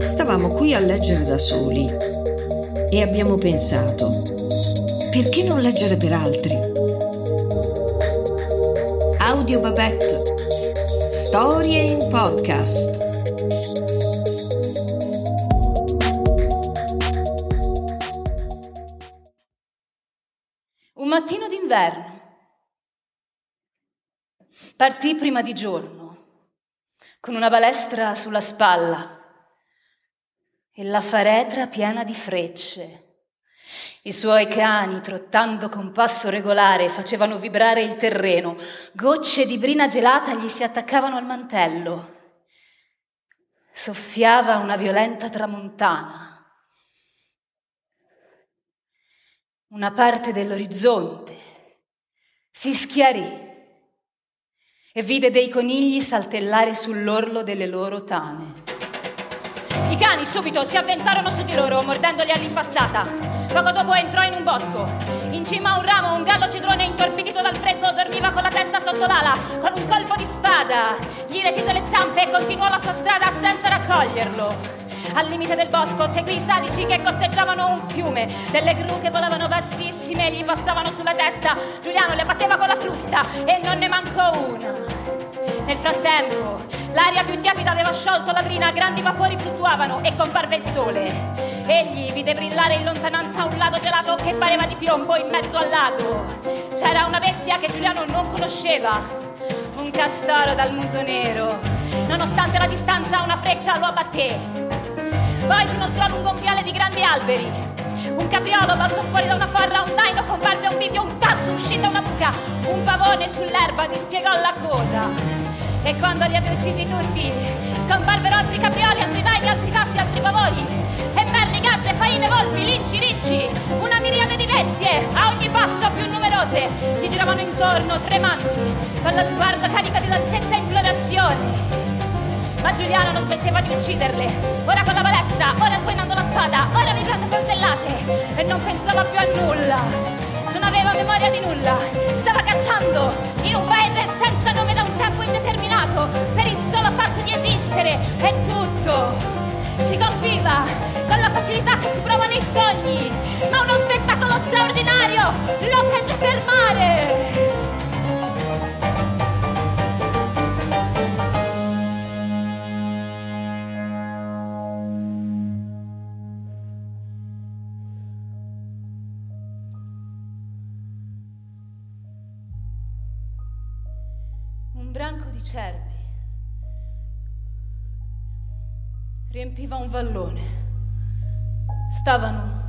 Stavamo qui a leggere da soli e abbiamo pensato, perché non leggere per altri? Audio Babette. Storie in podcast. Un mattino d'inverno. Partì prima di giorno, con una balestra sulla spalla e la faretra piena di frecce. I suoi cani, trottando con passo regolare, facevano vibrare il terreno. Gocce di brina gelata gli si attaccavano al mantello. Soffiava una violenta tramontana. Una parte dell'orizzonte si schiarì e vide dei conigli saltellare sull'orlo delle loro tane. I cani subito si avventarono su di loro, mordendoli all'impazzata. Poco dopo entrò in un bosco. In cima a un ramo un gallo cedrone intorpidito dal freddo dormiva con la testa sotto l'ala, con un colpo di spada. Gli recise le zampe e continuò la sua strada senza raccoglierlo. Al limite del bosco seguì i salici che costeggiavano un fiume, delle gru che volavano bassissime e gli passavano sulla testa. Giuliano le batteva con la frusta e non ne mancò una. Nel frattempo, l'aria più tiepida aveva sciolto la brina, grandi vapori fluttuavano e comparve il sole. Egli vide brillare in lontananza un lago gelato che pareva di piombo in mezzo al lago. C'era una bestia che Giuliano non conosceva, un castoro dal muso nero. Nonostante la distanza, una freccia lo abbatté. Poi si inoltrò lungo un viale di grandi alberi. Un capriolo balzò fuori da una forra, un daino comparve un bivio, un tasso uscì da una buca, un pavone sull'erba dispiegò la coda. E quando li aveva uccisi tutti, comparvero altri caprioli, altri daini, altri tassi, altri pavoni. E merli, gatte, faine, volpi, linci, ricci, una miriade di bestie, a ogni passo più numerose, gli giravano intorno, tremanti, con lo sguardo carico di dolcezza e implorazione. Ma Giuliano non smetteva di ucciderle, ora con la balestra, ora sguainando la spada, ora vibrando coltellate, e non pensava più a nulla. Non aveva memoria di nulla, stava cacciando branco di cervi riempiva un vallone. Stavano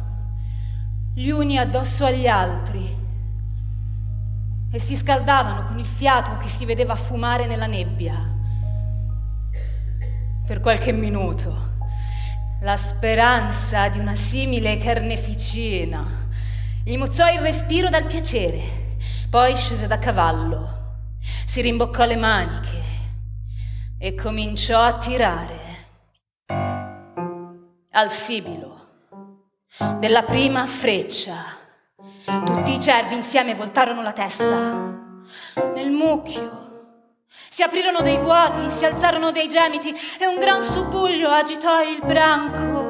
gli uni addosso agli altri e si scaldavano con il fiato che si vedeva fumare nella nebbia. Per qualche minuto la speranza di una simile carneficina gli mozzò il respiro dal piacere, poi scese da cavallo si rimboccò le maniche e cominciò a tirare al sibilo della prima freccia. Tutti i cervi insieme voltarono la testa. Nel mucchio si aprirono dei vuoti, si alzarono dei gemiti e un gran subbuglio agitò il branco.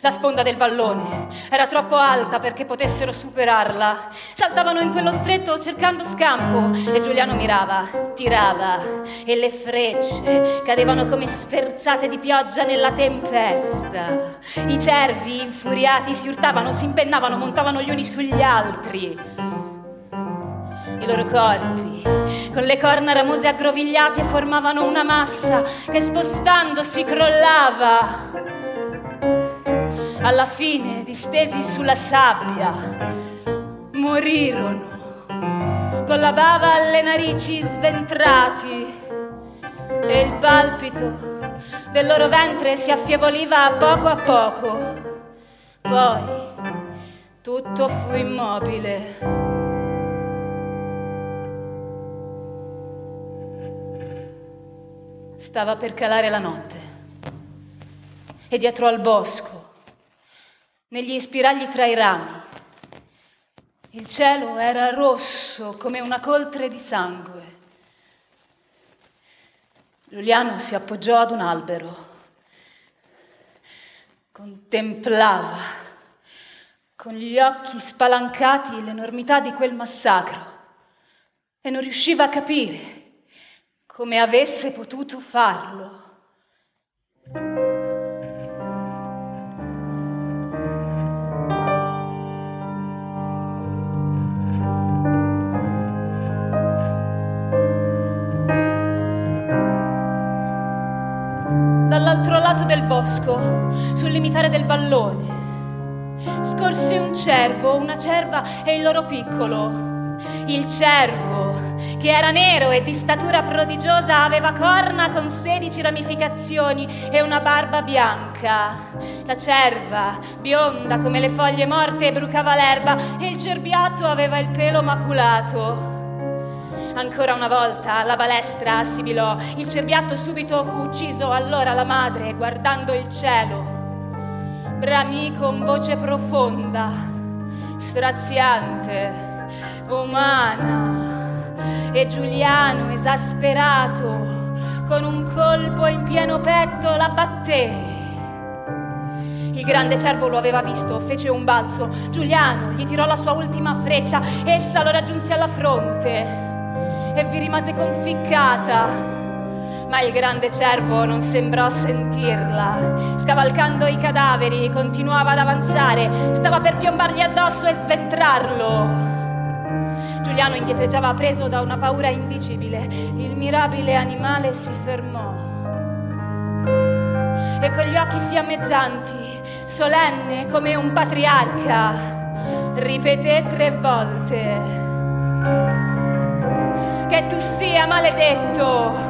La sponda del vallone era troppo alta perché potessero superarla. Saltavano in quello stretto cercando scampo e Giuliano mirava, tirava e le frecce cadevano come sferzate di pioggia nella tempesta. I cervi infuriati si urtavano, si impennavano, montavano gli uni sugli altri. I loro corpi, con le corna ramose aggrovigliate, formavano una massa che spostandosi crollava alla fine distesi sulla sabbia, morirono con la bava alle narici sventrati e il palpito del loro ventre si affieoliva a poco a poco. Poi tutto fu immobile. Stava per calare la notte e dietro al bosco negli spiragli tra i rami. Il cielo era rosso come una coltre di sangue. Giuliano si appoggiò ad un albero, contemplava con gli occhi spalancati l'enormità di quel massacro e non riusciva a capire come avesse potuto farlo. Del bosco, sul limitare del vallone, scorse un cervo, una cerva e il loro piccolo. Il cervo, che era nero e di statura prodigiosa, aveva corna con sedici ramificazioni e una barba bianca. La cerva, bionda come le foglie morte, brucava l'erba e il cerbiatto aveva il pelo maculato. Ancora una volta la balestra sibilò, il cerbiatto subito fu ucciso, allora la madre, guardando il cielo, bramì con voce profonda, straziante, umana. E Giuliano, esasperato, con un colpo in pieno petto la batté. Il grande cervo lo aveva visto, fece un balzo. Giuliano gli tirò la sua ultima freccia, essa lo raggiunse alla fronte e vi rimase conficcata ma il grande cervo non sembrò sentirla. Scavalcando i cadaveri, continuava ad avanzare, stava per piombargli addosso e sventrarlo. Giuliano indietreggiava preso da una paura indicibile. Il mirabile animale si fermò e con gli occhi fiammeggianti, solenne come un patriarca, ripeté tre volte che tu sia maledetto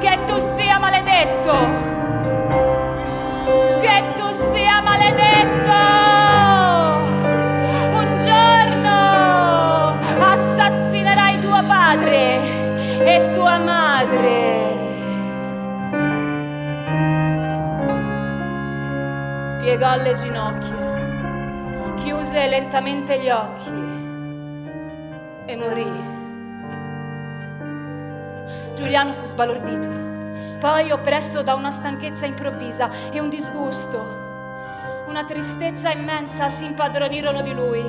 che tu sia maledetto, che tu sia maledetto. Un giorno assassinerai tuo padre e tua madre. Piegò le ginocchia, chiuse lentamente gli occhi e morì. Giuliano fu sbalordito, poi oppresso da una stanchezza improvvisa e un disgusto. Una tristezza immensa si impadronirono di lui.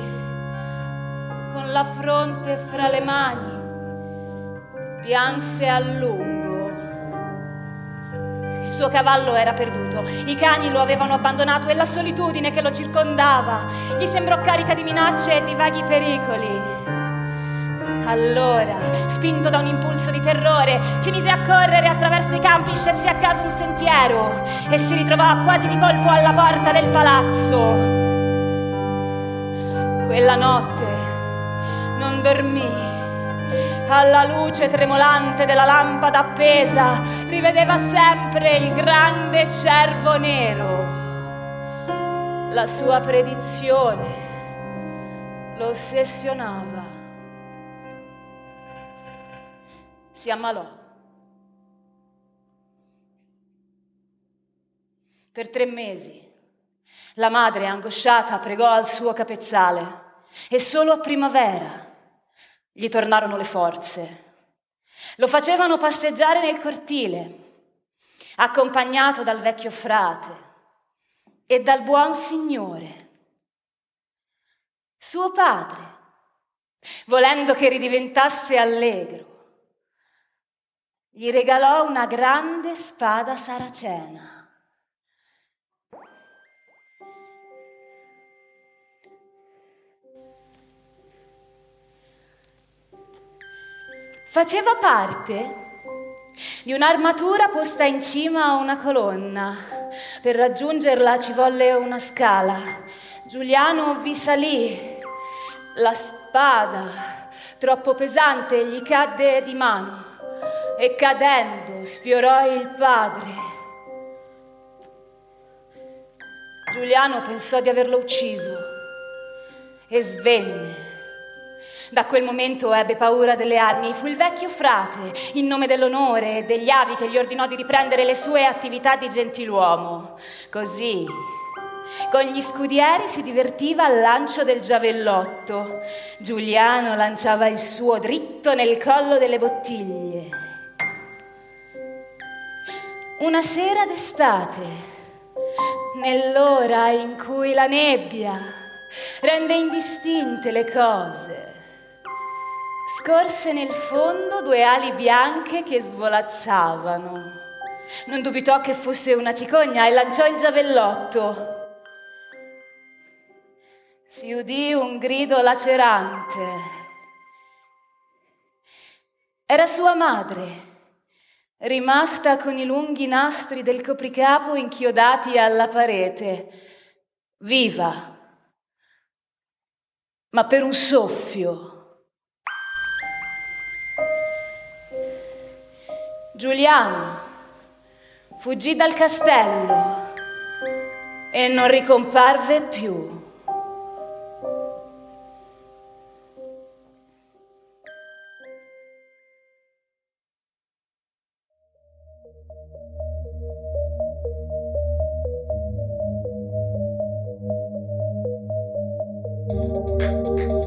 Con la fronte fra le mani, pianse a lungo. Il suo cavallo era perduto, i cani lo avevano abbandonato e la solitudine che lo circondava gli sembrò carica di minacce e di vaghi pericoli. Allora, spinto da un impulso di terrore, si mise a correre attraverso i campi, scelse a caso un sentiero e si ritrovò quasi di colpo alla porta del palazzo. Quella notte non dormì. Alla luce tremolante della lampada appesa, rivedeva sempre il grande cervo nero. La sua predizione lo ossessionava. Si ammalò. Per tre mesi la madre, angosciata, pregò al suo capezzale e solo a primavera gli tornarono le forze. Lo facevano passeggiare nel cortile, accompagnato dal vecchio frate e dal buon signore. Suo padre, volendo che ridiventasse allegro, gli regalò una grande spada saracena. Faceva parte di un'armatura posta in cima a una colonna. Per raggiungerla ci volle una scala. Giuliano vi salì. La spada, troppo pesante, gli cadde di mano e cadendo sfiorò il padre. Giuliano pensò di averlo ucciso e svenne. Da quel momento ebbe paura delle armi. Fu il vecchio frate, in nome dell'onore e degli avi, che gli ordinò di riprendere le sue attività di gentiluomo. Così Con gli scudieri si divertiva al lancio del giavellotto. Giuliano lanciava il suo dritto nel collo delle bottiglie. Una sera d'estate, nell'ora in cui la nebbia rende indistinte le cose, scorse nel fondo due ali bianche che svolazzavano. Non dubitò che fosse una cicogna e lanciò il giavellotto. Si udì un grido lacerante. Era sua madre, rimasta con i lunghi nastri del copricapo inchiodati alla parete, viva, ma per un soffio. Giuliano fuggì dal castello e non ricomparve più. Música